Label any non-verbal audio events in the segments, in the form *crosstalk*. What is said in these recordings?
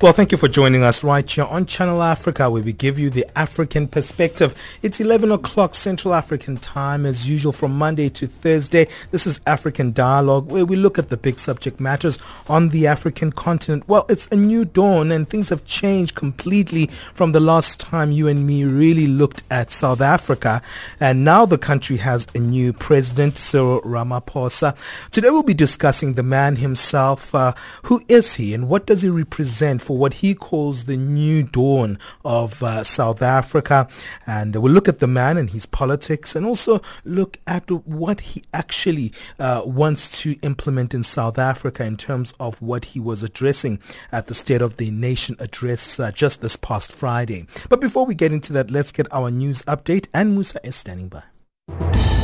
Well, thank you for joining us right here on Channel Africa, where we give you the African perspective. It's 11 o'clock Central African time, as usual, from Monday to Thursday. This is African Dialogue, where we look at the big subject matters on the African continent. Well, it's a new dawn, and things have changed completely from the last time you and me really looked at South Africa. And now the country has a new president, Cyril Ramaphosa. Today we'll be discussing the man himself. Uh, who is he, and what does he represent for what he calls the new dawn of uh, South Africa. And we'll look at the man and his politics and also look at what he actually uh, wants to implement in South Africa in terms of what he was addressing at the State of the Nation address uh, just this past Friday. But before we get into that, let's get our news update and Musa is standing by.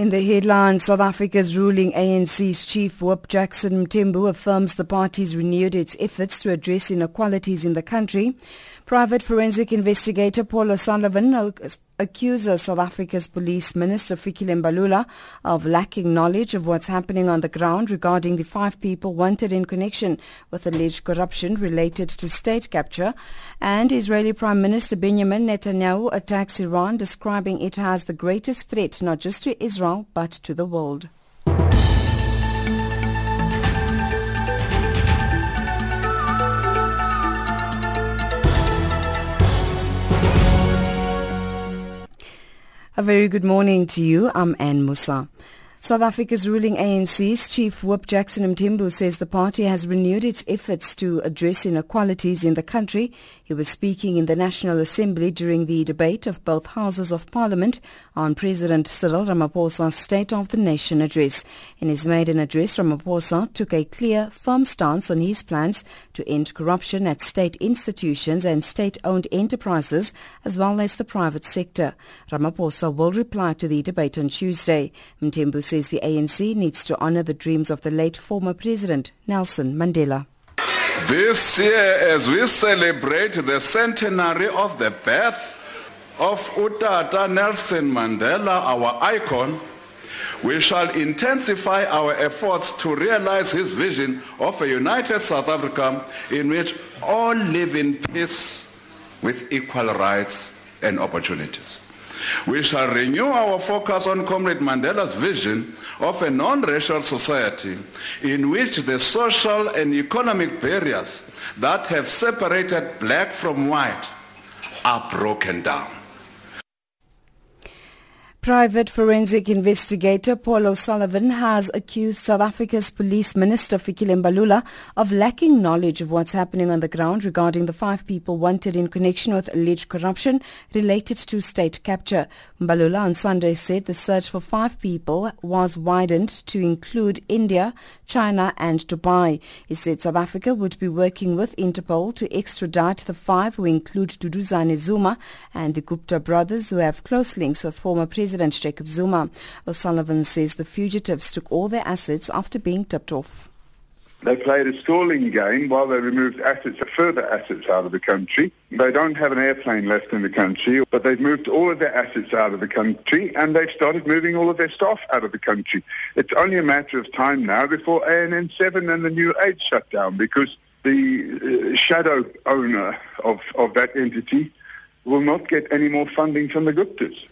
In the headlines, South Africa's ruling ANC's chief whip Jackson Mthembu affirms the party's renewed its efforts to address inequalities in the country. Private forensic investigator Paul O'Sullivan accuses South Africa's police minister Fikile Mbalula of lacking knowledge of what's happening on the ground regarding the five people wanted in connection with alleged corruption related to state capture. And Israeli Prime Minister Benjamin Netanyahu attacks Iran, describing it as the greatest threat not just to Israel but to the world. A very good morning to you. I'm Anne Musa. South Africa's ruling ANC's chief whip Jackson Mthembu says the party has renewed its efforts to address inequalities in the country. He was speaking in the National Assembly during the debate of both houses of parliament on President Cyril Ramaphosa's State of the Nation address. In his maiden address, Ramaphosa took a clear, firm stance on his plans to end corruption at state institutions and state-owned enterprises as well as the private sector. Ramaphosa will reply to the debate on Tuesday. Mthembu says the ANC needs to honor the dreams of the late former president, Nelson Mandela. This year, as we celebrate the centenary of the birth of Utata Nelson Mandela, our icon, we shall intensify our efforts to realize his vision of a united South Africa in which all live in peace with equal rights and opportunities. We shall renew our focus on Comrade Mandela's vision of a non-racial society in which the social and economic barriers that have separated black from white are broken down. Private forensic investigator Paul O'Sullivan has accused South Africa's police minister Fikile Mbalula of lacking knowledge of what's happening on the ground regarding the five people wanted in connection with alleged corruption related to state capture. Mbalula on Sunday said the search for five people was widened to include India, China and Dubai. He said South Africa would be working with Interpol to extradite the five who include Duduzane Zuma and the Gupta brothers who have close links with former President President Jacob Zuma. O'Sullivan says the fugitives took all their assets after being tipped off. They played a stalling game while they removed assets, further assets out of the country. They don't have an airplane left in the country, but they've moved all of their assets out of the country and they've started moving all of their staff out of the country. It's only a matter of time now before ANN7 and the new age shut down because the uh, shadow owner of, of that entity will not get any more funding from the Guptas.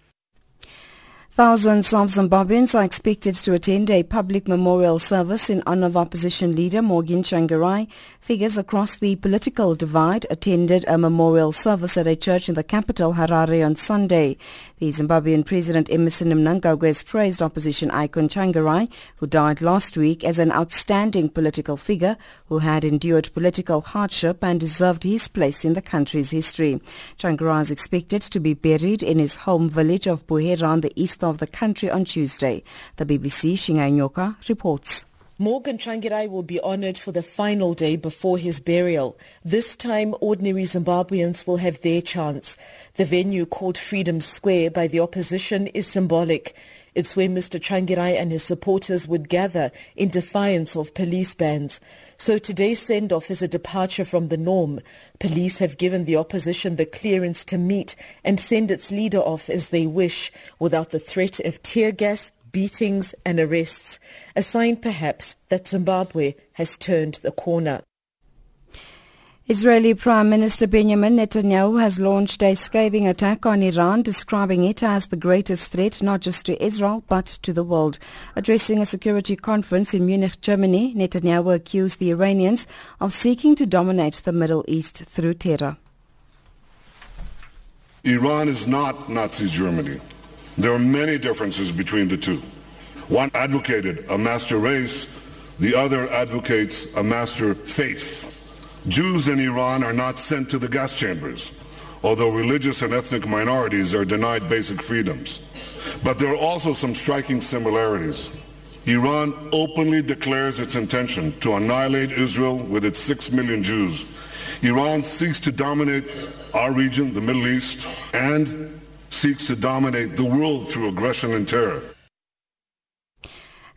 Thousands of Zimbabweans are expected to attend a public memorial service in honor of opposition leader Morgan Tsvangirai. Figures across the political divide attended a memorial service at a church in the capital, Harare, on Sunday. The Zimbabwean President Emmerson Mnangagwa has praised opposition icon Tsvangirai, who died last week, as an outstanding political figure who had endured political hardship and deserved his place in the country's history. Tsvangirai is expected to be buried in his home village of Buhera on the east of the country on Tuesday. The BBC Shingai Nyoka reports. Morgan Tsvangirai will be honored for the final day before his burial. This time, ordinary Zimbabweans will have their chance. The venue called Freedom Square by the opposition is symbolic. It's where Mr. Tsvangirai and his supporters would gather in defiance of police bans. So today's send-off is a departure from the norm. Police have given the opposition the clearance to meet and send its leader off as they wish, without the threat of tear gas, beatings and arrests, a sign perhaps that Zimbabwe has turned the corner. Israeli Prime Minister Benjamin Netanyahu has launched a scathing attack on Iran, describing it as the greatest threat not just to Israel but to the world. Addressing a security conference in Munich, Germany, Netanyahu accused the Iranians of seeking to dominate the Middle East through terror. Iran is not Nazi Germany. There are many differences between the two. One advocated a master race, the other advocates a master faith. Jews in Iran are not sent to the gas chambers, although religious and ethnic minorities are denied basic freedoms. But there are also some striking similarities. Iran openly declares its intention to annihilate Israel with its six million Jews. Iran seeks to dominate our region, the Middle East, and seeks to dominate the world through aggression and terror.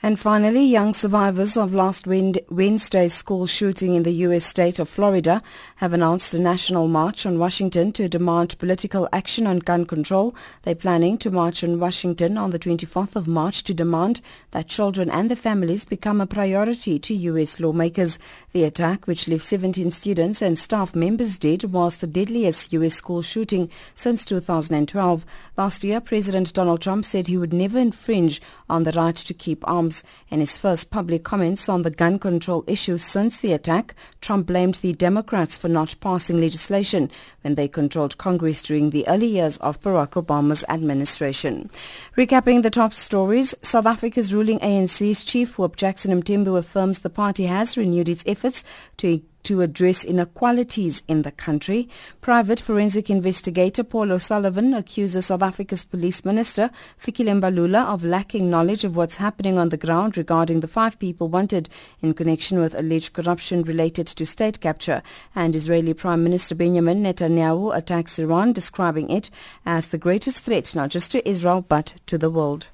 And finally, young survivors of last Wednesday's school shooting in the U.S. state of Florida have announced a national march on Washington to demand political action on gun control. They're planning to march on Washington on the 24th of March to demand that children and their families become a priority to U.S. lawmakers. The attack, which left 17 students and staff members dead, was the deadliest U.S. school shooting since 2012. Last year, President Donald Trump said he would never infringe on the right to keep arms. In his first public comments on the gun control issue since the attack, Trump blamed the Democrats for not passing legislation when they controlled Congress during the early years of Barack Obama's administration. Recapping the top stories, South Africa's ruling ANC's chief whip Jackson Mthembu affirms the party has renewed its efforts to to address inequalities in the country. Private forensic investigator Paul O'Sullivan accuses South Africa's police minister Fikile Mbalula of lacking knowledge of what's happening on the ground regarding the five people wanted in connection with alleged corruption related to state capture. And Israeli Prime Minister Benjamin Netanyahu attacks Iran, describing it as the greatest threat not just to Israel but to the world.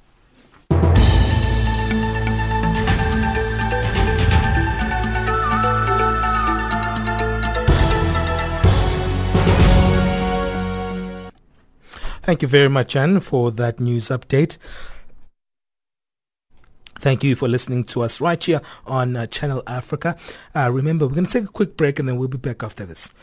Thank you very much, Anne, for that news update. Thank you for listening to us right here on uh, Channel Africa. Uh, remember, we're going to take a quick break and then we'll be back after this.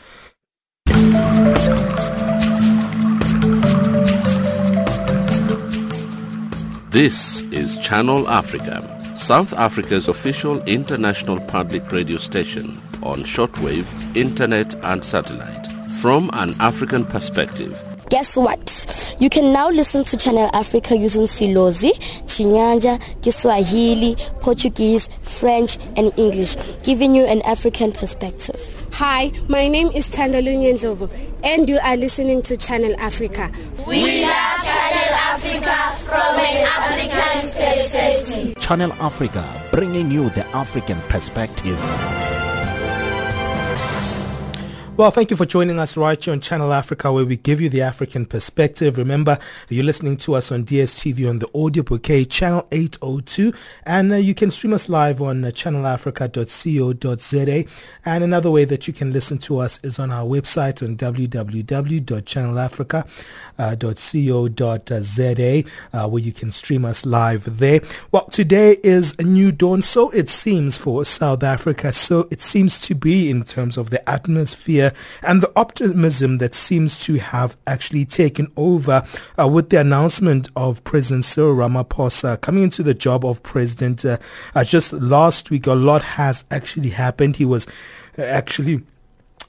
This is Channel Africa, South Africa's official international public radio station on shortwave, internet and satellite. From an African perspective, guess what? You can now listen to Channel Africa using Silozi, Chinyanja, Kiswahili, Portuguese, French, and English, giving you an African perspective. Hi, my name is Tandolu Nyenzovu, and you are listening to Channel Africa. We love Channel Africa from an African perspective. Channel Africa, bringing you the African perspective. Well, thank you for joining us right here on Channel Africa, where we give you the African perspective. Remember, you're listening to us on DSTV on the audio bouquet, channel 802, and uh, you can stream us live on uh, channelafrica.co.za. And another way that you can listen to us is on our website on www.channelafrica.co.za, uh, where you can stream us live there. Well, today is a new dawn, so it seems for South Africa. So it seems to be in terms of the atmosphere year and the optimism that seems to have actually taken over uh, with the announcement of President Cyril Ramaphosa coming into the job of president uh, uh, just last week. A lot has actually happened. He was uh, actually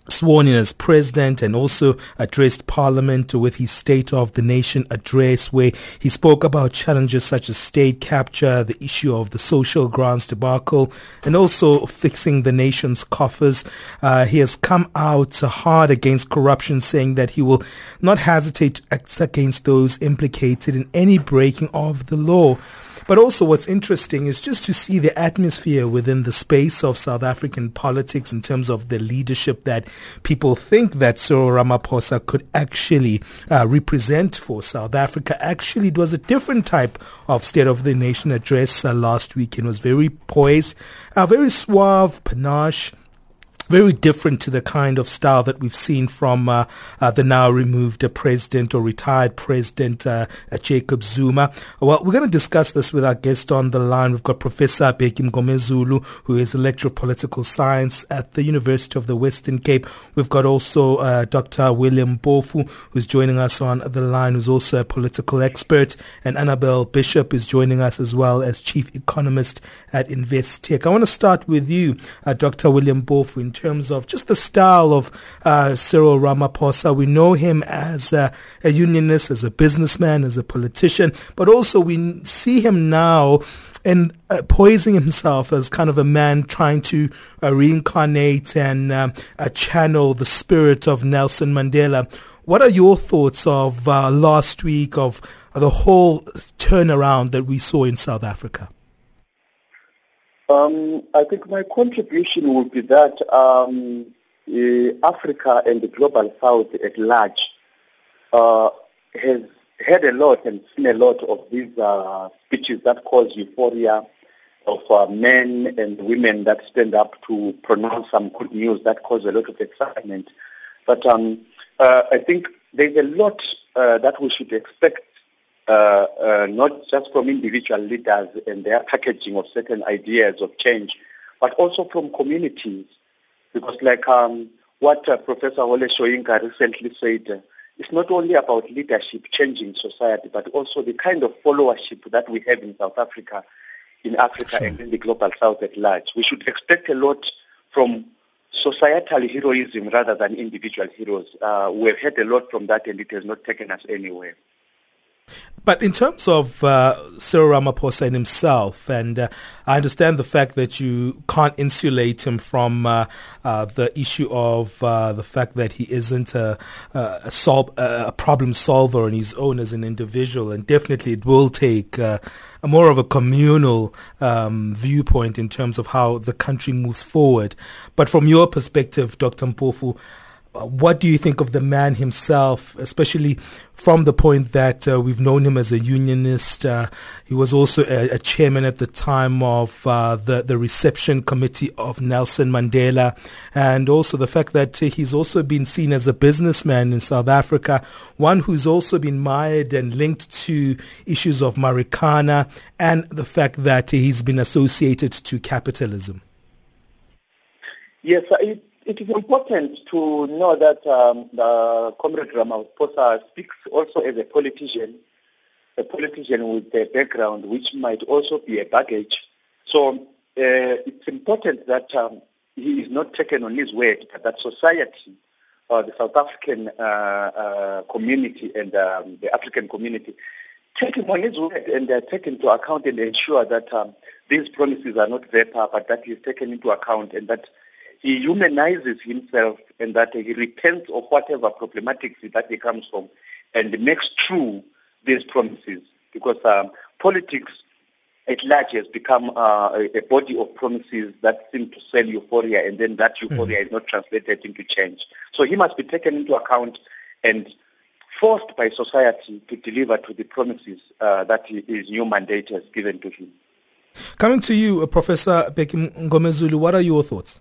sworn in as president and also addressed parliament with his state of the nation address where he spoke about challenges such as state capture, the issue of the social grants debacle and also fixing the nation's coffers. Uh, he has come out hard against corruption saying that he will not hesitate to act against those implicated in any breaking of the law. But also what's interesting is just to see the atmosphere within the space of South African politics in terms of the leadership that people think that Cyril Ramaphosa could actually uh, represent for South Africa. Actually, it was a different type of State of the Nation address uh, last week and was very poised, uh, very suave, panache, very different to the kind of style that we've seen from uh, uh, the now removed uh, president or retired president uh, uh, Jacob Zuma. Well, we're going to discuss this with our guest on the line. We've got Professor Bheki Mngomezulu, who is a lecturer of political science at the University of the Western Cape. We've got also uh, Dr. William Mpofu, who's joining us on the line, who's also a political expert, and Annabel Bishop is joining us as well as chief economist at Investec. I want to start with you, Dr. William in terms of just the style of uh, Cyril Ramaphosa. We know him as a, a unionist, as a businessman, as a politician, but also we see him now and uh, poising himself as kind of a man trying to uh, reincarnate and uh, uh channel the spirit of Nelson Mandela. What are your thoughts of uh, last week of the whole turnaround that we saw in South Africa? Um, I think my contribution would be that um, uh, Africa and the global south at large uh, has heard a lot and seen a lot of these uh, speeches that cause euphoria of uh, men and women that stand up to pronounce some good news that cause a lot of excitement. But um, uh, I think there's a lot uh, that we should expect uh, uh, not just from individual leaders and their packaging of certain ideas of change, but also from communities. Because like um, what uh, Professor Wole Soyinka recently said, uh, it's not only about leadership changing society, but also the kind of followership that we have in South Africa, in Africa sure. and in the global south at large. We should expect a lot from societal heroism rather than individual heroes. Uh, we've had a lot from that and it has not taken us anywhere. But in terms of uh, Cyril Ramaphosa himself, and uh, I understand the fact that you can't insulate him from uh, uh the issue of uh, the fact that he isn't a, a, sol- a, problem solver on his own as an individual, and definitely it will take uh, a more of a communal um, viewpoint in terms of how the country moves forward. But from your perspective, Dr. Mpofu, what do you think of the man himself, especially from the point that uh, we've known him as a unionist? Uh, he was also a, a, chairman at the time of uh, the, the reception committee of Nelson Mandela, and also the fact that he's also been seen as a businessman in South Africa, one who's also been mired and linked to issues of Marikana, and the fact that he's been associated to capitalism. Yes, it, it is important to know that um, the Comrade Ramaphosa speaks also as a politician, a politician with a background which might also be a baggage. So uh, it's important that um, he is not taken on his word, but that society, uh, the South African uh, uh community and um, the African community, take him on his word and uh, take into account and ensure that um, these promises are not vapor, but that he is taken into account and that he humanizes himself and that he repents of whatever problematics that he comes from and makes true these promises. Because um, politics at large has become uh, a, body of promises that seem to sell euphoria and then that euphoria mm. is not translated into change. So he must be taken into account and forced by society to deliver to the promises uh, that his new mandate has given to him. Coming to you, uh, Professor Bheki Mngomezulu, what are your thoughts?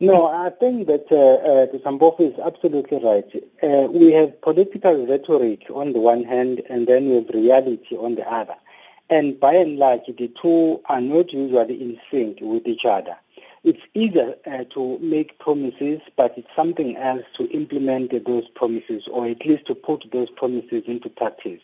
No, I think that uh, uh, is absolutely right. Uh, we have political rhetoric on the one hand, and then we have reality on the other. And by and large, the two are not usually in sync with each other. it's easier uh, to make promises, but it's something else to implement those promises, or at least to put those promises into practice.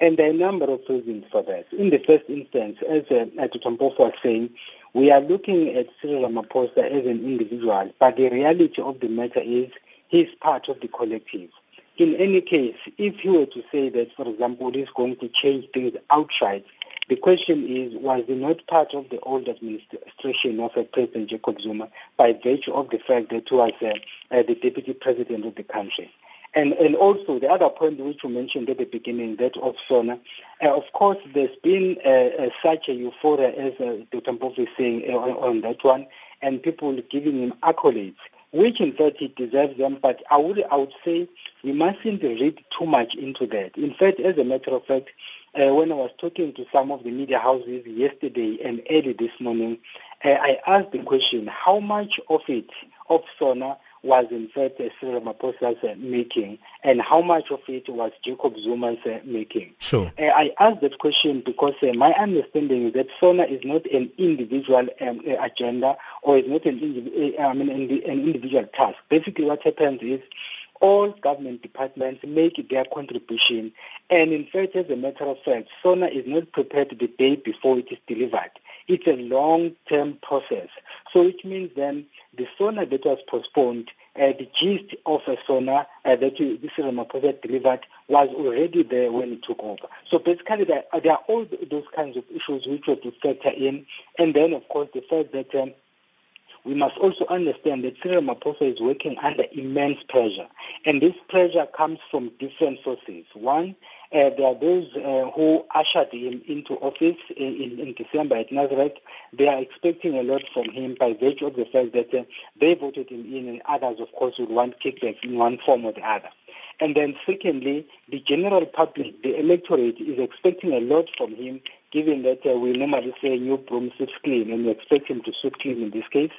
And there are a number of reasons for that. In the first instance, as uh, Tutampof was saying, we are looking at Cyril Ramaphosa as an individual, but the reality of the matter is he's part of the collective. In any case, if he were to say that, for example, he's going to change things outside, the question is, was he not part of the old administration of President Jacob Zuma by virtue of the fact that he was uh, uh, the deputy president of the country? And, and also the other point which you mentioned at the beginning, that of SONA, uh, of course there's been uh, uh, such a euphoria as uh, Dr. Is saying uh, on, on, that one, and people giving him accolades, which in fact he deserves them, but I would, I would say we mustn't read too much into that. In fact, as a matter of fact, uh, when I was talking to some of the media houses yesterday and early this morning, I asked the question, how much of it, of SONA, was in fact Cyril Ramaphosa's uh, making and how much of it was Jacob Zuma's uh, making. Sure. Uh, I asked that question because uh, my understanding is that SONA is not an individual um, uh, agenda or is not an, indiv- uh, I mean, an individual task. Basically what happens is all government departments make their contribution and in fact as a matter of fact SONA is not prepared the day before it is delivered. It's a long-term process. So it means then the SONA that was postponed, uh, the gist of a SONA uh, that this Ramaphosa delivered was already there when it took over. So basically there, are all those kinds of issues which were to factor in. And then, of course, the fact that um, we must also understand that Cyril Ramaphosa is working under immense pressure. And this pressure comes from different sources. One, uh, there are those uh, who ushered him into office in, in, December at Nasrec. They are expecting a lot from him by virtue of the fact that uh, they voted him in and others, of course, would want kickbacks in one form or the other. And then secondly, the general public, the electorate, is expecting a lot from him given that uh, we normally say new broom sweeps clean, and we expect him to sweep clean in this case.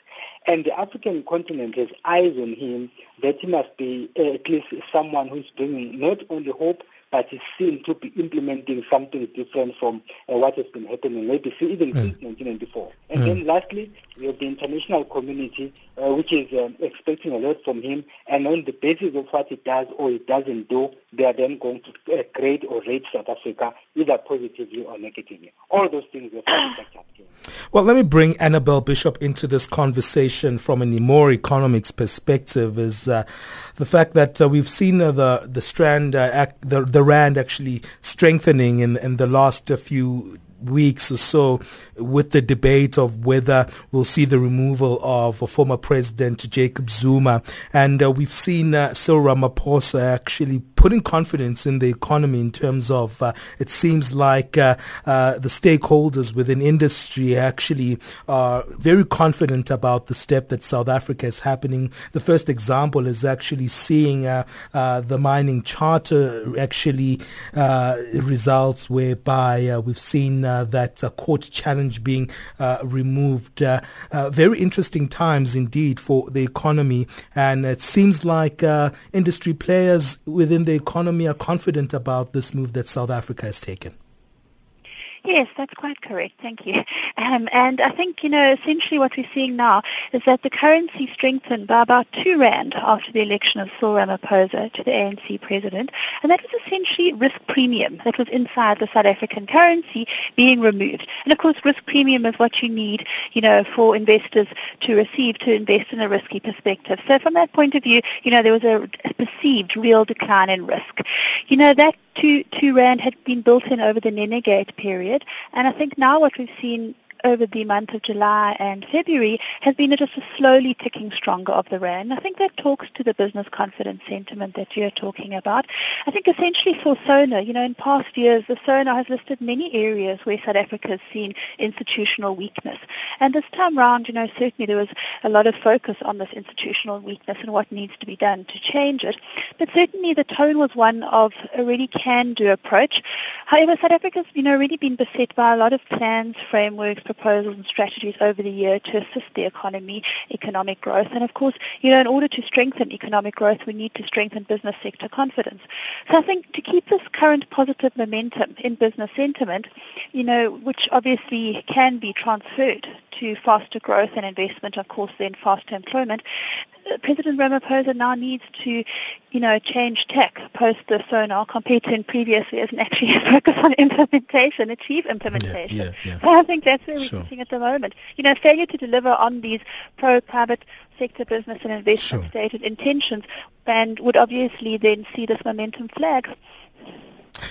And the African continent has eyes on him that he must be uh, at least someone who is bringing not only hope, but is seen to be implementing something different from uh, what has been happening maybe even mm. since 1994. And mm. then lastly, we have the international community, uh, which is um, expecting a lot from him, and on the basis of what he does or he doesn't do, they are then going to uh, grade or rate South Africa either positively or negatively. All those things are factored well, let me bring Annabel Bishop into this conversation from a more economics perspective. Is uh, the fact that uh, we've seen uh, the the strand uh, act, the the rand actually strengthening in in the last few weeks or so with the debate of whether we'll see the removal of former President Jacob Zuma. And uh, we've seen uh, Cyril Ramaphosa actually putting confidence in the economy in terms of uh, it seems like uh, uh, the stakeholders within industry actually are very confident about the step that South Africa is happening. The first example is actually seeing uh, the mining charter actually results whereby we've seen uh, that uh, court challenge being uh, removed. very interesting times indeed for the economy, and it seems like industry players within the economy are confident about this move that South Africa has taken. Yes, that's quite correct. Thank you. *laughs* Um, and I think, you know, essentially what we're seeing now is that the currency strengthened by about two rand after the election of Cyril Ramaphosa to the ANC president. And that was essentially risk premium that was inside the South African currency being removed. And of course, risk premium is what you need, you know, for investors to receive to invest in a risky perspective. So from that point of view, you know, there was a perceived real decline in risk. You know, that two, two rand had been built in over the Nenegate period. And I think now what we've seen over the month of July and February has been just a slowly ticking stronger of the rand. I think that talks to the business confidence sentiment that you're talking about. I think essentially for SONA, you know, in past years, the SONA has listed many areas where South Africa has seen institutional weakness. And this time round, you know, certainly there was a lot of focus on this institutional weakness and what needs to be done to change it. But certainly the tone was one of a really can-do approach. However, South Africa's, you know, really been beset by a lot of plans, frameworks, proposals and strategies over the year to assist the economy, economic growth. And of course, you know, in order to strengthen economic growth, we need to strengthen business sector confidence. So I think to keep this current positive momentum in business sentiment, you know, which obviously can be transferred to faster growth and investment, of course, then faster employment, President Ramaphosa now needs to, you know, change tack post the SONA compared to in previous years and actually *laughs* focus on implementation, achieve implementation. Yeah, yeah, yeah. So I think that's where we're sure. sitting at the moment. You know, failure to deliver on these pro-private sector business and investment sure. stated intentions and would obviously then see this momentum flag.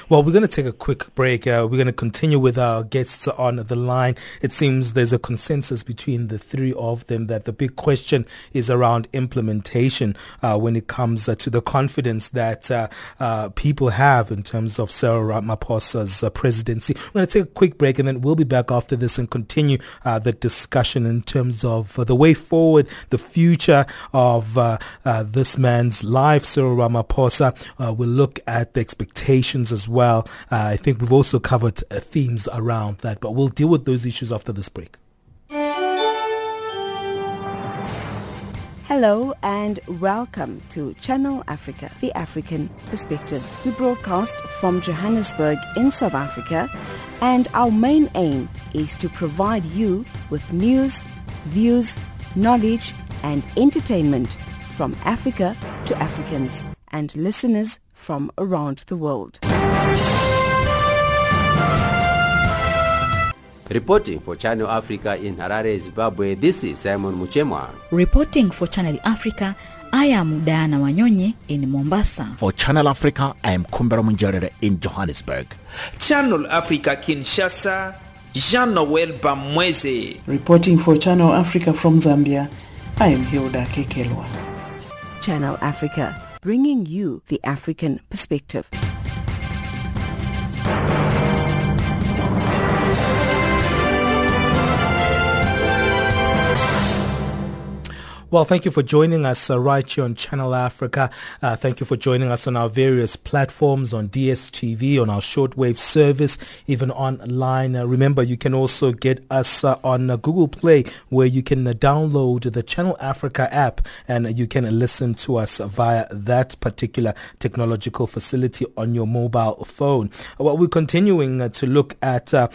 Well, we're going to take a quick break. Uh, we're going to continue with our guests on the line. It seems there's a consensus between the three of them that the big question is around implementation uh, when it comes uh, to the confidence that uh, uh, people have in terms of Cyril Ramaphosa's uh, presidency. We're going to take a quick break and then we'll be back after this and continue the discussion in terms of the way forward, the future of this man's life, Cyril Ramaphosa. we'll look at the expectations as well. Uh, I think we've also covered uh, themes around that, but we'll deal with those issues after this break. Hello and welcome to Channel Africa, the African Perspective. We broadcast from Johannesburg in South Africa and our main aim is to provide you with news, views, knowledge and entertainment from Africa to Africans and listeners from around the world. Reporting for Channel Africa in Harare, Zimbabwe, this is Simon Muchemwa. Reporting for Channel Africa, I am Diana Wanyonyi in Mombasa. For Channel Africa, I am Kumbera Munjerere in Johannesburg. Channel Africa Kinshasa, Jean-Noel Bamweze. Reporting for Channel Africa from Zambia, I am Hilda Kekelwa. Channel Africa, bringing you the African perspective. Well, thank you for joining us uh, right here on Channel Africa. Uh, thank you for joining us on our various platforms, on DSTV, on our shortwave service, even online. Uh, remember, you can also get us uh, on uh, Google Play, where you can uh, download the Channel Africa app and you can listen to us via that particular technological facility on your mobile phone. Well, we're continuing to look at Cyril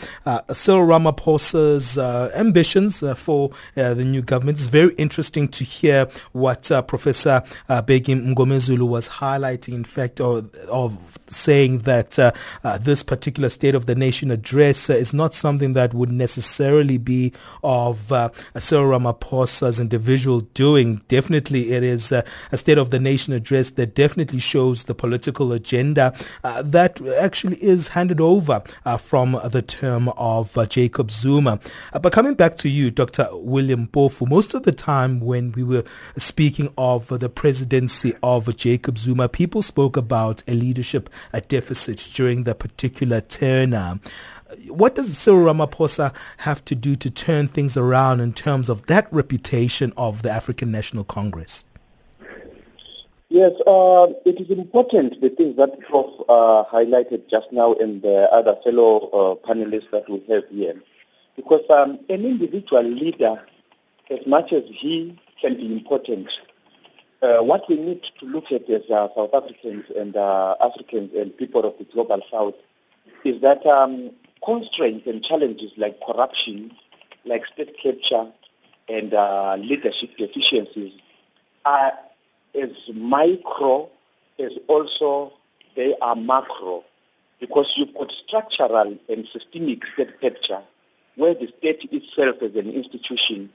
Ramaphosa's ambitions for the new government. It's very interesting to hear what uh, Professor uh, Mngomezulu was highlighting, in fact, of, of saying that uh, uh, this particular State of the Nation address is not something that would necessarily be of uh, Cyril Ramaphosa's individual doing. Definitely, it is a State of the Nation address that definitely shows the political agenda that actually is handed over from the term of Jacob Zuma. but coming back to you, Dr. William Mpofu, most of the time when we were speaking of the presidency of Jacob Zuma, people spoke about a leadership a deficit during the particular term. What does Cyril Ramaphosa have to do to turn things around in terms of that reputation of the African National Congress? Yes, uh, it is important the things that Prof uh, highlighted just now and the other fellow uh, panelists that we have here. Because um, an individual leader, as much as he can be important. Uh, what we need to look at as uh, South Africans and uh, Africans and people of the global south is that um, constraints and challenges like corruption, like state capture, and uh, leadership deficiencies are as micro as also they are macro because you've got structural and systemic state capture where the state itself as an institution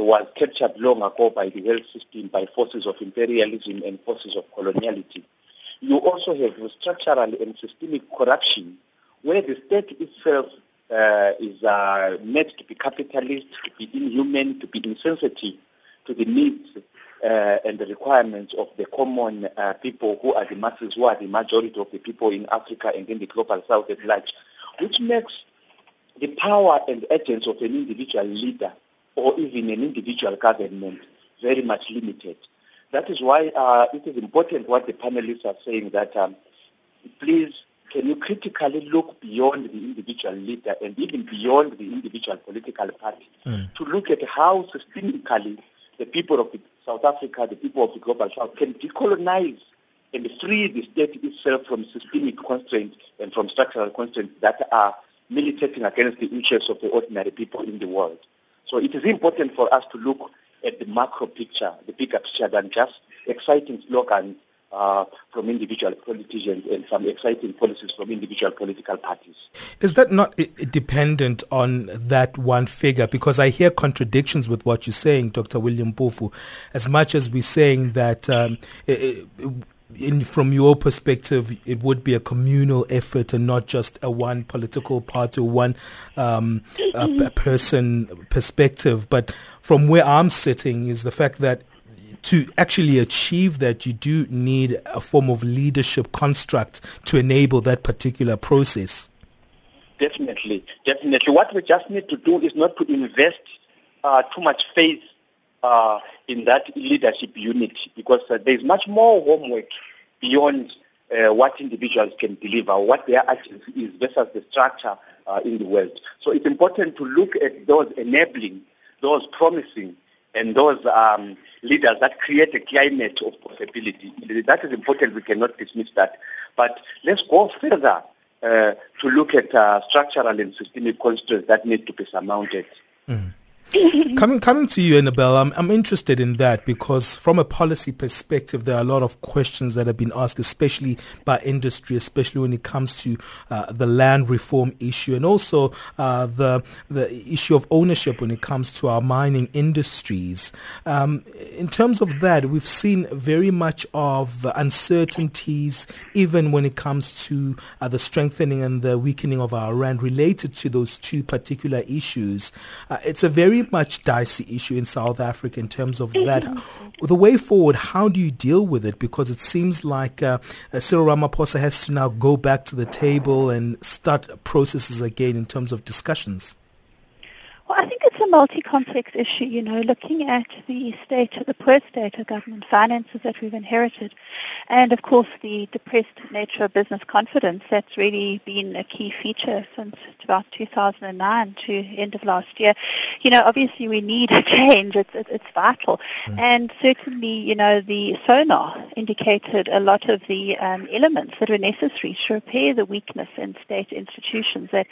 was captured long ago by the health system, by forces of imperialism and forces of coloniality. You also have structural and systemic corruption, where the state itself uh, is uh, to be capitalist, to be inhuman, to be insensitive to the needs uh, and the requirements of the common uh, people who are the masses, who are the majority of the people in Africa and in the global south at large, which makes the power and agents of an individual leader or even an individual government very much limited. That is why uh, it is important what the panelists are saying that um, please can you critically look beyond the individual leader and even beyond the individual political party Mm. to look at how systemically the people of South Africa, the people of the global south can decolonize and free the state itself from systemic constraints and from structural constraints that are militating against the interests of the ordinary people in the world. So it is important for us to look at the macro picture, the bigger picture than just exciting slogans uh, from individual politicians and some exciting policies from individual political parties. Is that not dependent on that one figure? Because I hear contradictions with what you're saying, Dr. William Mpofu. As much as we're saying that, um, i- in, from your perspective, it would be a communal effort and not just a one political party or one um, person perspective. But from where I'm sitting is the fact that to actually achieve that, you do need a form of leadership construct to enable that particular process. Definitely, definitely. What we just need to do is not to invest uh, too much faith uh, in that leadership unit because uh, there's much more homework beyond uh, what individuals can deliver, what their actions is versus the structure uh, in the world. So it's important to look at those enabling, those promising, and those um, leaders that create a climate of possibility. That is important. We cannot dismiss that. But let's go further uh, to look at uh, structural and systemic constraints that need to be surmounted. *laughs* coming coming to you, Annabel, I'm, I'm interested in that because from a policy perspective, there are a lot of questions that have been asked, especially by industry, especially when it comes to uh, the land reform issue and also uh, the the issue of ownership when it comes to our mining industries. Um, in terms of that, we've seen very much of uncertainties, even when it comes to uh, the strengthening and the weakening of our rand related to those two particular issues. Uh, it's a very much dicey issue in South Africa in terms of that. The way forward, how do you deal with it? Because it seems like uh, uh, Cyril Ramaphosa has to now go back to the table and start processes again in terms of discussions. Well, I think it's a multi-complex issue, you know, looking at the state, the poor state of government finances that we've inherited, and of course the depressed nature of business confidence that's really been a key feature since about 2009 to end of last year. You know, obviously we need a change. It's, it's, it's vital. And certainly, you know, the SONA indicated a lot of the um, elements that were necessary to repair the weakness in state institutions that,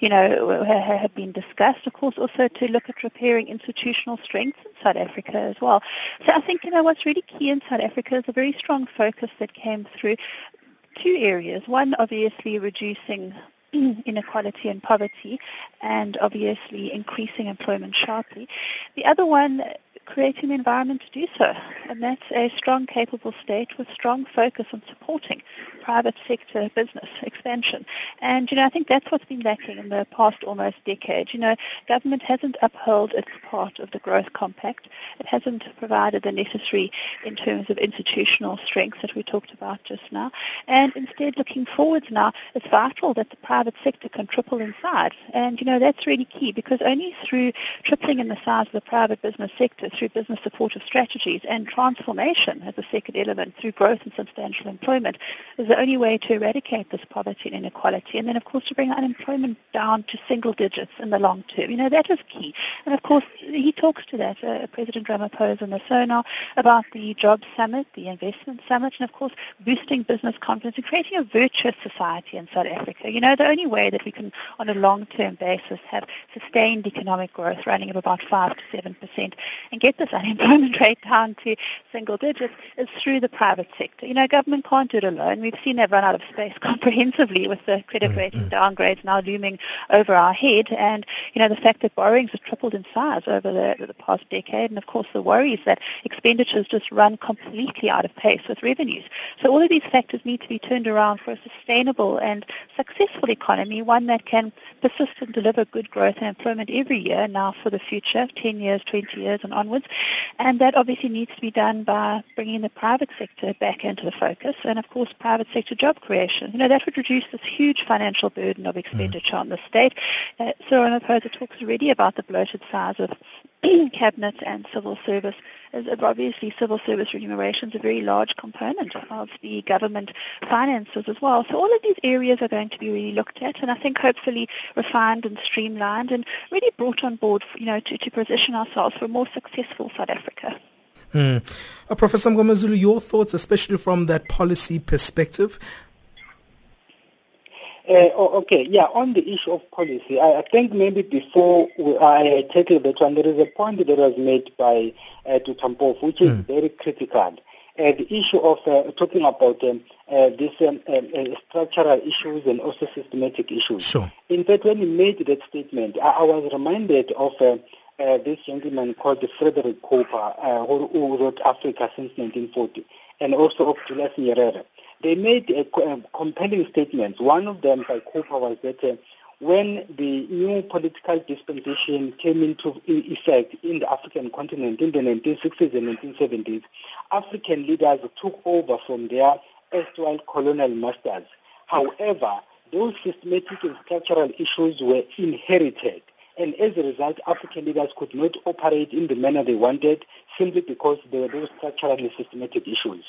you know, have been discussed. Of course, also to look at repairing institutional strengths in South Africa as well. So I think, you know, what's really key in South Africa is a very strong focus that came through two areas. One, obviously, reducing *clears throat* inequality and poverty, and obviously increasing employment sharply. The other one, creating the environment to do so, and that's a strong, capable state with strong focus on supporting private sector business expansion. And, you know, I think that's what's been lacking in the past almost decade. You know, government hasn't upheld its part of the growth compact. It hasn't provided the necessary in terms of institutional strength that we talked about just now. And instead, looking forwards now, it's vital that the private sector can triple in size. And, you know, that's really key because only through tripling in the size of the private business sector, through business supportive strategies and transformation as a second element through growth and substantial employment is the only way to eradicate this poverty and inequality. And then, of course, to bring unemployment down to single digits in the long term. You know, that is key. And, of course, he talks to that, uh, President Ramaphosa in the SONA, about the Jobs Summit, the Investment Summit, and, of course, boosting business confidence and creating a virtuous society in South Africa. You know, the only way that we can, on a long-term basis, have sustained economic growth running at about 5 to 7 percent and get this unemployment rate down to single digits is through the private sector. You know, government can't do it alone. We've seen they've run out of space *laughs* comprehensively with the credit mm, rating mm. downgrades now looming over our head and, you know, the fact that borrowings have tripled in size over the, the past decade and, of course, the worries that expenditures just run completely out of pace with revenues. So all of these factors need to be turned around for a sustainable and successful economy, one that can persist and deliver good growth and employment every year now for the future, 10 years, 20 years and onwards. And that obviously needs to be done by bringing the private sector back into the focus and, of course, private sector job creation. You know, that would reduce this huge financial burden of expenditure on the state. Uh, Cyril Ramaphosa talks already about the bloated size of *clears throat* cabinet and civil service as obviously civil service remuneration is a very large component of the government finances as well. So all of these areas are going to be really looked at, and I think hopefully refined and streamlined and really brought on board, you know, to, to position ourselves for a more successful South Africa. Hmm. Uh, Professor Mngomezulu, your thoughts, especially from that policy perspective? Uh, okay, yeah, on the issue of policy, I, I think maybe before I tackle that one, there is a point that was made by uh, Tutampov, which is mm. very critical. Uh, the issue of uh, talking about um, uh, these um, uh, uh, structural issues and also systematic issues. Sure. In fact, when he made that statement, I, I was reminded of uh, uh, this gentleman called Frederick Cooper, uh, who, who, wrote Africa since 1940, and also of Julius Nyerere. They made a, a compelling statements. One of them by Cooper was that uh, when the new political dispensation came into effect in the African continent in the 1960s and 1970s, African leaders took over from their erstwhile colonial masters. However, those systematic and structural issues were inherited and as a result, African leaders could not operate in the manner they wanted simply because there were those structural and systematic issues.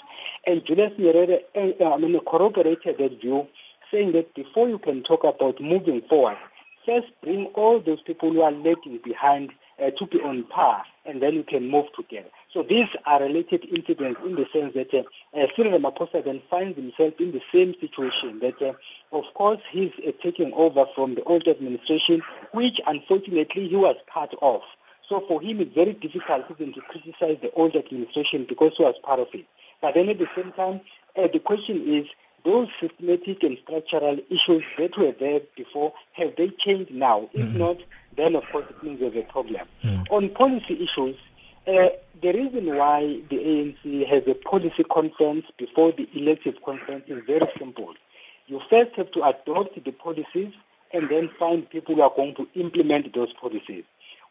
And Julius Nyerere uh, I mean, corroborated that view, saying that before you can talk about moving forward, first bring all those people who are lagging behind uh, to be on par, and then you can move together. So these are related incidents in the sense that uh, uh, Cyril Ramaphosa then finds himself in the same situation that, uh, of course, he's uh, taking over from the old administration, which unfortunately he was part of. So for him, it's very difficult even to criticize the old administration because he was part of it. But then at the same time, uh, the question is, those systematic and structural issues that were there before, have they changed now? If mm-hmm. not, then of course it means there's a problem. Mm. On policy issues, uh, the reason why the ANC has a policy conference before the elective conference is very simple. You first have to adopt the policies and then find people who are going to implement those policies.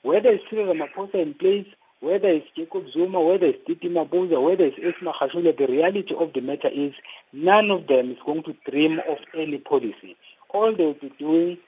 Whether it's Cyril Ramaphosa in place, whether it's Jacob Zuma, whether it's DD Mabuza, whether it's Ace Magashule, the reality of the matter is none of them is going to dream of any policy. All they'll be doing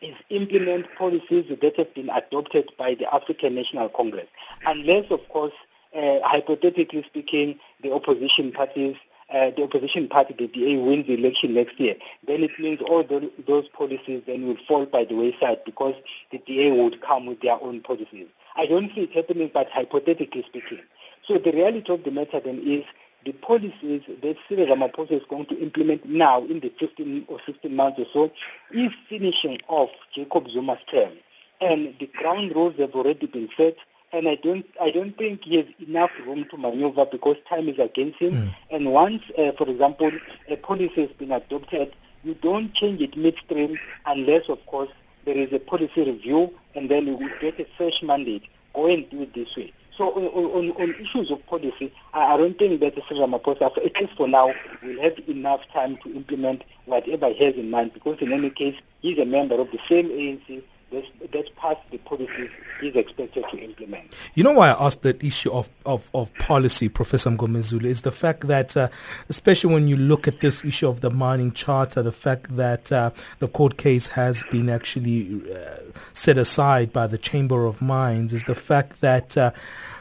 is implement policies that have been adopted by the African National Congress, unless, of course, uh, hypothetically speaking, the opposition parties, uh, the opposition party, the DA, wins the election next year, then it means all the, those policies then will fall by the wayside because the DA would come with their own policies. I don't see it happening, but hypothetically speaking. So the reality of the matter then is the policies that Cyril Ramaphosa is going to implement now in the 15 or 16 months or so is finishing off Jacob Zuma's term. And the ground rules have already been set, and I don't, I don't think he has enough room to maneuver because time is against him. Mm. And once, uh, for example, a policy has been adopted, you don't change it midstream unless, of course, there is a policy review, and then you will get a fresh mandate. Go and do it this way. So on, on, on, issues of policy, I, don't think that Mr. Ramaphosa, at least for now, will have enough time to implement whatever he has in mind because in any case, he's a member of the same ANC that's, passed the policies he's expected to implement. You know why I asked that issue of, of, of policy, Professor Mngomezulu, is the fact that, uh, especially when you look at this issue of the mining charter, the fact that uh, the court case has been actually uh, set aside by the Chamber of Mines, is the fact that uh,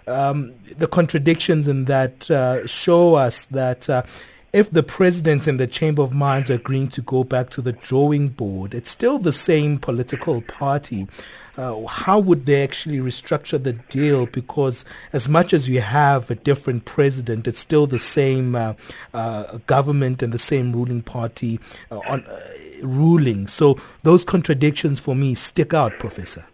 um, the contradictions in that uh, show us that uh, if the president and the Chamber of Mines are agreeing to go back to the drawing board, it's still the same political party. Uh, how would they actually restructure the deal? Because as much as you have a different president, it's still the same uh, uh, government and the same ruling party uh, on uh, ruling. So those contradictions for me stick out, Professor.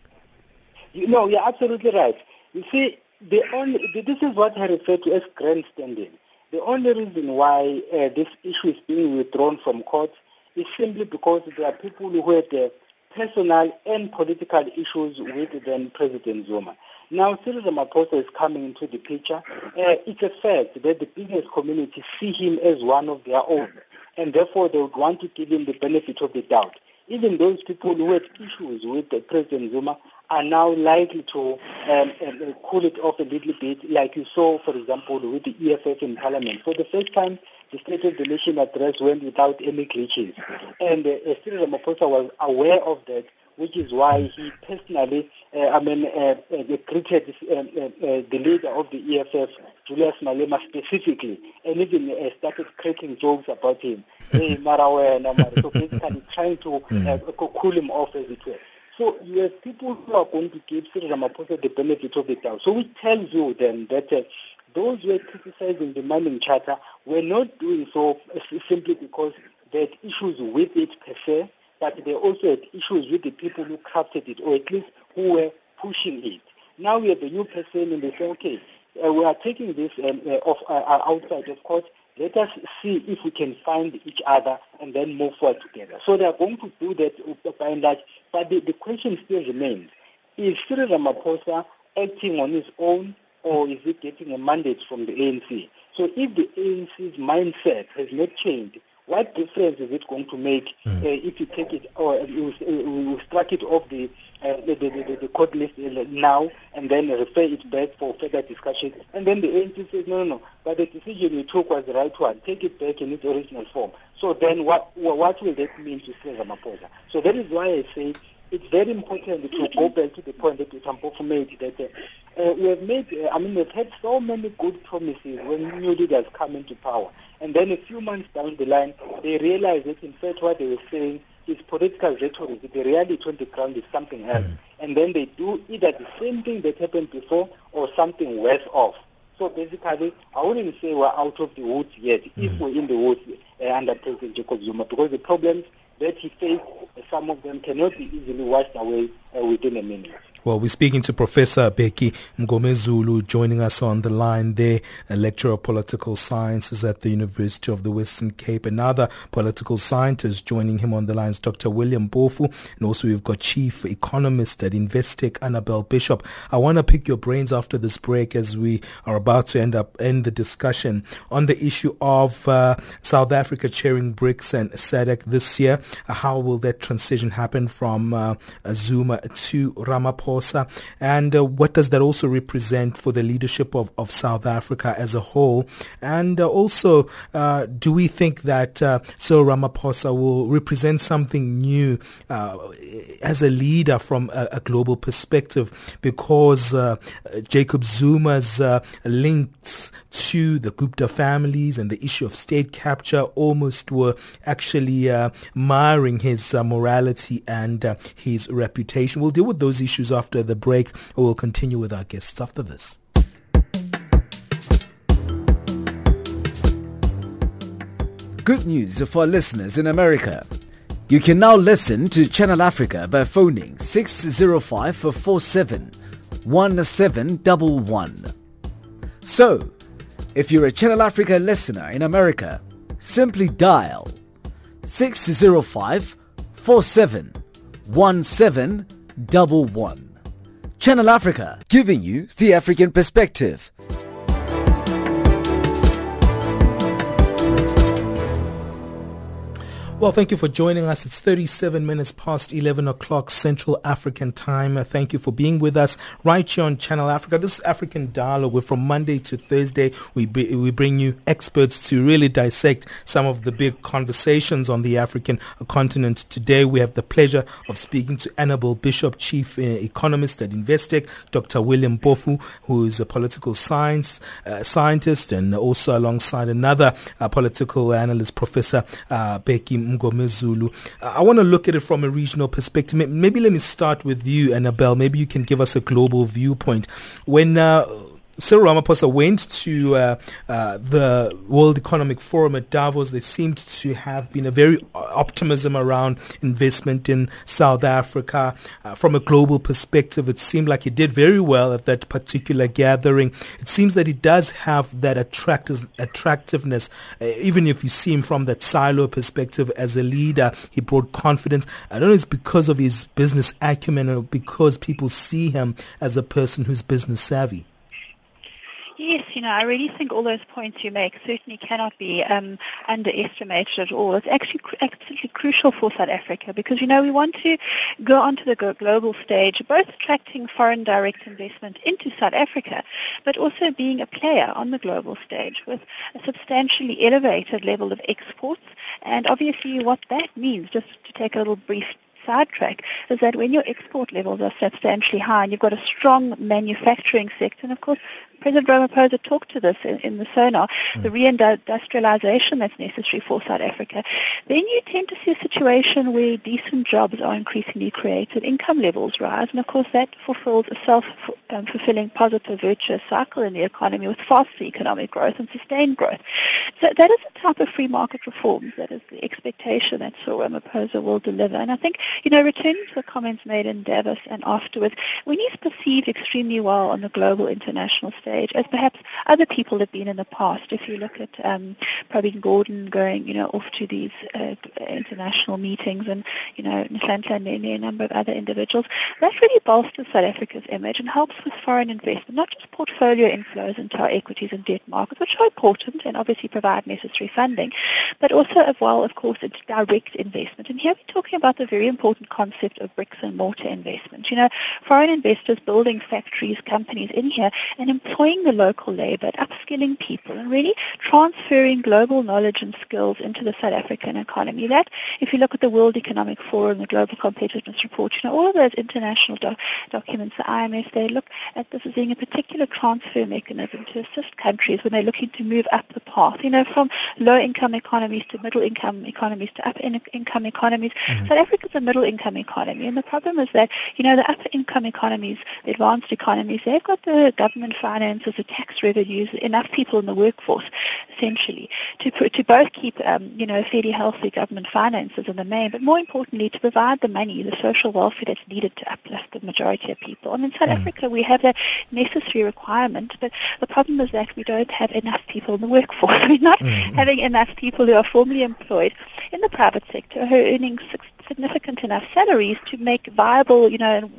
You know, you're absolutely right. You see, the only, this is what I refer to as grandstanding. The only reason why uh, this issue is being withdrawn from court is simply because there are people who had uh, personal and political issues with then President Zuma. Now, Cyril Ramaphosa is coming into the picture. Uh, it's a fact that the business community see him as one of their own, and therefore they would want to give him the benefit of the doubt. Even those people who had issues with President Zuma are now likely to um, um, cool it off a little bit, like you saw, for example, with the EFF in Parliament. For the first time, the State of the Nation address went without any glitches. And uh, Cyril Ramaphosa was aware of that which is why he personally, uh, I mean, uh, uh, greeted uh, uh, uh, the leader of the EFF, Julius Malema specifically, and even uh, started cracking jokes about him. *laughs* hey, Marawena, so basically trying to uh, cool him off, as it were. So you have people who are going to give Cyril Ramaphosa the benefit of the doubt. So it tells you then that uh, those who are criticizing the mining charter were not doing so simply because they had issues with it per se, but they also had issues with the people who crafted it, or at least who were pushing it. Now we have a new person and they say, okay, uh, we are taking this um, uh, off, uh, uh outside of court. Let us see if we can find each other and then move forward together. So they are going to do that by and large. But the, the question still remains, is Cyril Ramaphosa acting on his own or is he getting a mandate from the ANC? So if the ANC's mindset has not changed, what difference is it going to make mm. uh, if you take it or you, you strike it off the, uh, the, the, the, court list now and then refer it back for further discussion? And then the ANC says, no, no, no, but the decision you took was the right one. Take it back in its original form. So then what, what will that mean to Cyril Ramaphosa? So that is why I say it's very important to go back to the point that Tampofu made that uh, we have made, uh, I mean, we've had so many good promises when new leaders come into power. And then a few months down the line, they realize that in fact what they were saying is political rhetoric. The reality on the ground is something else. Mm. And then they do either the same thing that happened before or something worse off. So basically, I wouldn't say we're out of the woods yet, mm. if we're in the woods uh, under President Jacob Zuma, because the problems that he faced, some of them cannot be easily washed away uh, within a minute. Well, we're speaking to Professor Bheki Mngomezulu joining us on the line there, a lecturer of political sciences at the University of the Western Cape. Another political scientist joining him on the line is Dr. William Mpofu. And also we've got Chief Economist at Investec, Annabel Bishop. I want to pick your brains after this break as we are about to end up end the discussion on the issue of uh, South Africa chairing BRICS and SADC this year. How will that transition happen from uh, Zuma to Ramaphosa? And uh, what does that also represent for the leadership of, of South Africa as a whole? And uh, also, uh, do we think that uh, Ramaphosa will represent something new uh, as a leader from a, a global perspective? Because uh, Jacob Zuma's links to the Gupta families and the issue of state capture almost were actually marring his morality and his reputation. We'll deal with those issues after after the break. We'll continue with our guests after this. Good news for listeners in America. You can now listen to Channel Africa by phoning 605 47 1711. So, if you're a Channel Africa listener in America, simply dial 605 47 1711. Channel Africa, giving you the African perspective. Well, thank you for joining us. It's 37 minutes past 11 o'clock Central African time. Thank you for being with us right here on Channel Africa. This is African Dialogue. We're from Monday to Thursday. We, be, we bring you experts to really dissect some of the big conversations on the African continent. Today, we have the pleasure of speaking to Annabel Bishop, Chief uh, Economist at Investec, Dr. William Mpofu, who is a political science uh, scientist, and also alongside another uh, political analyst, Professor uh, Bheki Mngomezulu. I want to look at it from a regional perspective. Maybe let me start with you, Annabel. Maybe you can give us a global viewpoint. When uh, Cyril Ramaphosa went to uh, uh, the World Economic Forum at Davos. There seemed to have been a very optimism around investment in South Africa. Uh, from a global perspective, it seemed like he did very well at that particular gathering. It seems that he does have that attractive, attractiveness, uh, even if you see him from that silo perspective as a leader. He brought confidence. I don't know if it's because of his business acumen or because people see him as a person who's business savvy. Yes, you know, I really think all those points you make certainly cannot be um, underestimated at all. It's actually cr- absolutely crucial for South Africa because, you know, we want to go onto the global stage, both attracting foreign direct investment into South Africa, but also being a player on the global stage with a substantially elevated level of exports. And obviously what that means, just to take a little brief sidetrack is that when your export levels are substantially high and you've got a strong manufacturing sector, and of course President Ramaphosa talked to this in, in the SONA, mm. the reindustrialization that's necessary for South Africa, then you tend to see a situation where decent jobs are increasingly created, income levels rise, and of course that fulfills a self-fulfilling positive virtuous cycle in the economy with faster economic growth and sustained growth. So that is the type of free market reforms that is the expectation that Cyril Ramaphosa will deliver. And I think, you know, returning to the comments made in Davos and afterwards, when he's perceived extremely well on the global international stage, stage as perhaps other people have been in the past. If you look at um, Gordhan going, you know, off to these uh, international meetings and, you know, Nhlanhla Nene, a number of other individuals, that really bolsters South Africa's image and helps with foreign investment, not just portfolio inflows into our equities and debt markets, which are important and obviously provide necessary funding, but also as well, of course, it's direct investment. And here we're talking about the very important concept of bricks and mortar investment. You know, foreign investors building factories, companies in here and employing employing the local labor, upskilling people, and really transferring global knowledge and skills into the South African economy. That, if you look at the World Economic Forum, the Global Competitiveness Report, you know, all of those international doc- documents, the IMF, they look at this as being a particular transfer mechanism to assist countries when they're looking to move up the path, you know, from low-income economies to middle-income economies to upper-income economies. Mm-hmm. South Africa's a middle-income economy, and the problem is that, you know, the upper-income economies, the advanced economies, they've got the government finance finances, the tax revenues, enough people in the workforce, essentially, to to both keep um, you know fairly healthy government finances in the main, but more importantly to provide the money, the social welfare that's needed to uplift the majority of people. And in South mm. Africa, we have that necessary requirement, but the problem is that we don't have enough people in the workforce. *laughs* We're not mm. having enough people who are formally employed in the private sector who are earning significant enough salaries to make viable, you know,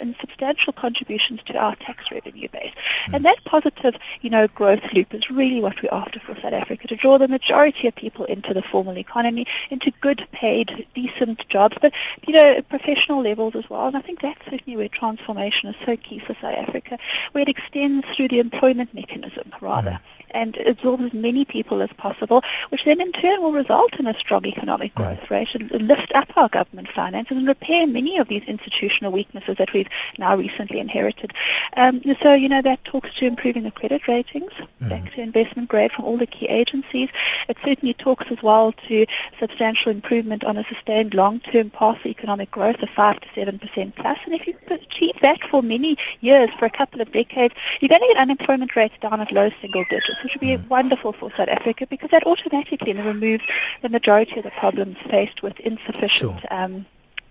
and substantial contributions to our tax revenue base. Mm. And that positive, you know, growth loop is really what we're after for South Africa, to draw the majority of people into the formal economy, into good paid, decent jobs, but, you know, professional levels as well. And I think that's certainly where transformation is so key for South Africa, where it extends through the employment mechanism, rather. Mm and absorb as many people as possible, which then in turn will result in a strong economic growth rate and lift up our government finances and repair many of these institutional weaknesses that we've now recently inherited. Um, so, you know, that talks to improving the credit ratings mm. back to investment grade from all the key agencies. It certainly talks as well to substantial improvement on a sustained long-term path for economic growth of 5 to 7% plus. And if you achieve that for many years, for a couple of decades, you're going to get unemployment rates down at low single digits which would be wonderful for South Africa because that automatically removes the majority of the problems faced with insufficient sure. um,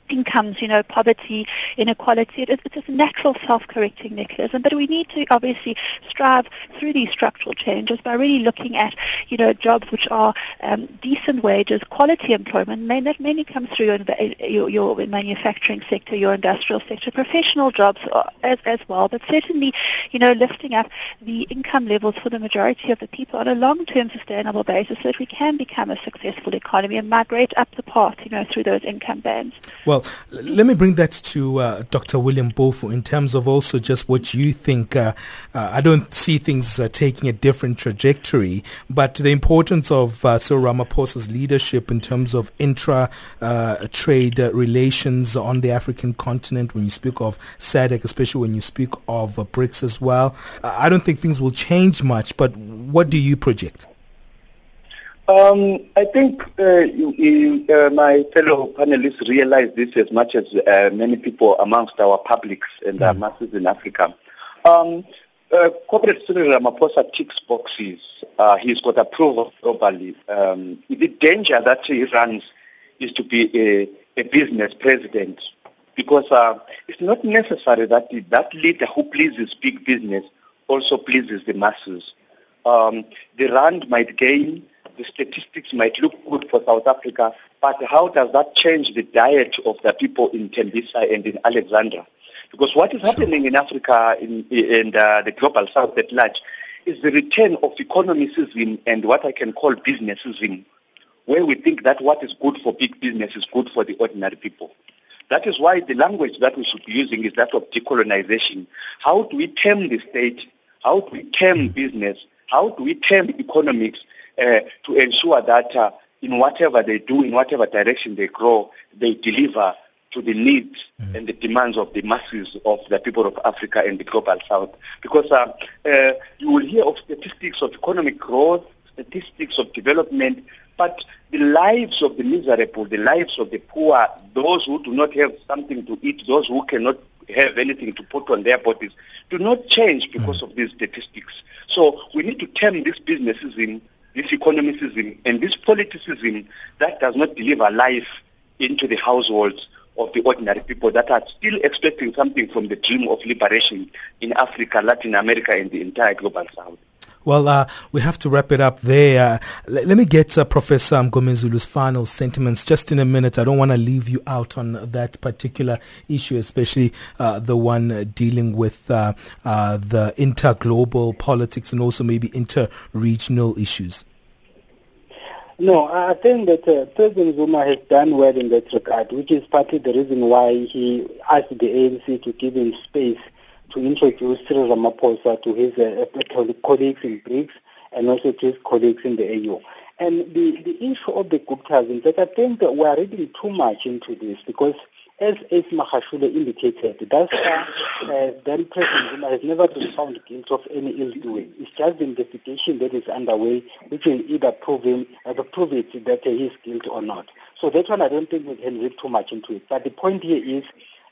incomes, you know, poverty, inequality. It, it's a natural self-correcting mechanism, but we need to obviously strive through these structural changes by really looking at, you know, jobs which are um, decent wages, quality employment. May, that mainly comes through your, your, your, manufacturing sector, your industrial sector, professional jobs as, as well, but certainly, you know, lifting up the income levels for the majority of the people on a long-term sustainable basis so that we can become a successful economy and migrate up the path, you know, through those income bands. Well, well, let me bring that to uh, Dr. William Mpofu in terms of also just what you think. Uh, uh, I don't see things uh, taking a different trajectory, but the importance of uh, Cyril Ramaphosa's leadership in terms of intra-trade uh, relations on the African continent, when you speak of SADC, especially when you speak of BRICS as well. I don't think things will change much, but what do you project? Um, I think uh, you, you, uh, my fellow panelists realize this as much as uh, many people amongst our publics and mm. masses in Africa. Um, uh, corporate Cyril Ramaphosa ticks boxes. Uh, he's got approval globally. Um, the danger that he runs is to be a, a business president because uh, it's not necessary that the, that leader who pleases big business also pleases the masses. Um, the rand might gain the statistics might look good for South Africa, but how does that change the diet of the people in Tembisa and in Alexandra? Because what is happening in Africa in, in uh, the global south at large is the return of economicism and what I can call businessism, where we think that what is good for big business is good for the ordinary people. That is why the language that we should be using is that of decolonization. How do we term the state? How do we term business? How do we term economics to ensure that uh, in whatever they do, in whatever direction they grow, they deliver to the needs mm. and the demands of the masses of the people of Africa and the global south. Because uh, uh, you will hear of statistics of economic growth, statistics of development, but the lives of the miserable, the lives of the poor, those who do not have something to eat, those who cannot have anything to put on their bodies, do not change because mm. of these statistics. So we need to turn this businessism, this economicism, and this politicism that does not deliver life into the households of the ordinary people that are still expecting something from the dream of liberation in Africa, Latin America, and the entire global south. Well, uh, we have to wrap it up there. Uh, l- let me get uh, Professor Mngomezulu's final sentiments just in a minute. I don't want to leave you out on that particular issue, especially uh, the one dealing with uh, uh, the interglobal politics and also maybe inter-regional issues. No, I think that uh, President Zuma has done well in that regard, which is partly the reason why he asked the ANC to give him space to introduce Cyril Ramaphosa to his uh, colleagues in BRICS and also to his colleagues in the AU. And the, the issue of the Guptas is that I think we are reading too much into this because as Ace Magashule indicated, far, uh, then President Zuma has never been found guilty of any ill doing. It's just the investigation that is underway, which will either prove him, uh, prove it that uh, he is guilty or not. So that one, I don't think we can read too much into it. But the point here is,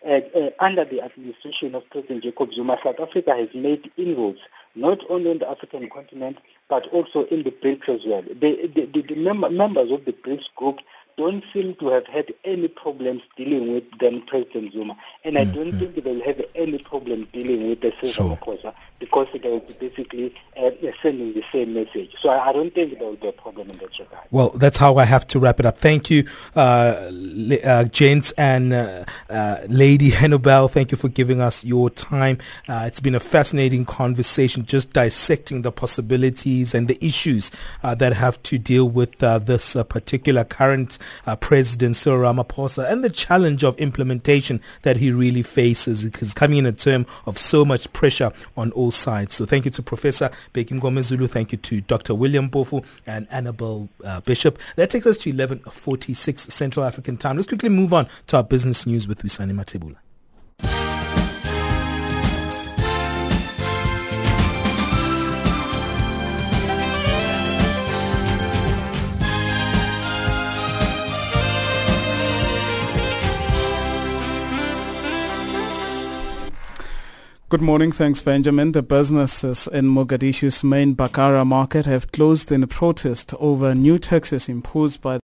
uh, uh, under the administration of President Jacob Zuma, South Africa has made inroads not only on the African continent but also in the BRICS as well. The, the, the, the mem- members of the BRICS group don't seem to have had any problems dealing with then President Zuma. And mm-hmm. I don't mm-hmm. think they'll have any problem dealing with the Cesar sure. because they will be basically uh, sending the same message. So I, I, don't think there will be a problem in that regard. Well, that's how I have to wrap it up. Thank you, uh, uh, gents and uh, uh, Lady Annabel. Thank you for giving us your time. Uh, it's been a fascinating conversation, just dissecting the possibilities and the issues that have to deal with this particular current uh, President Cyril Ramaphosa and the challenge of implementation that he really faces. He's coming in a term of so much pressure on all sides. So thank you to Professor Bheki Mngomezulu. Thank you to Dr. William Mpofu and Annabel uh, Bishop. That takes us to 11.46 Central African time. Let's quickly move on to our business news with Wisani Matebula. Good morning. Thanks, Benjamin. The businesses in Mogadishu's main Bakara market have closed in protest over new taxes imposed by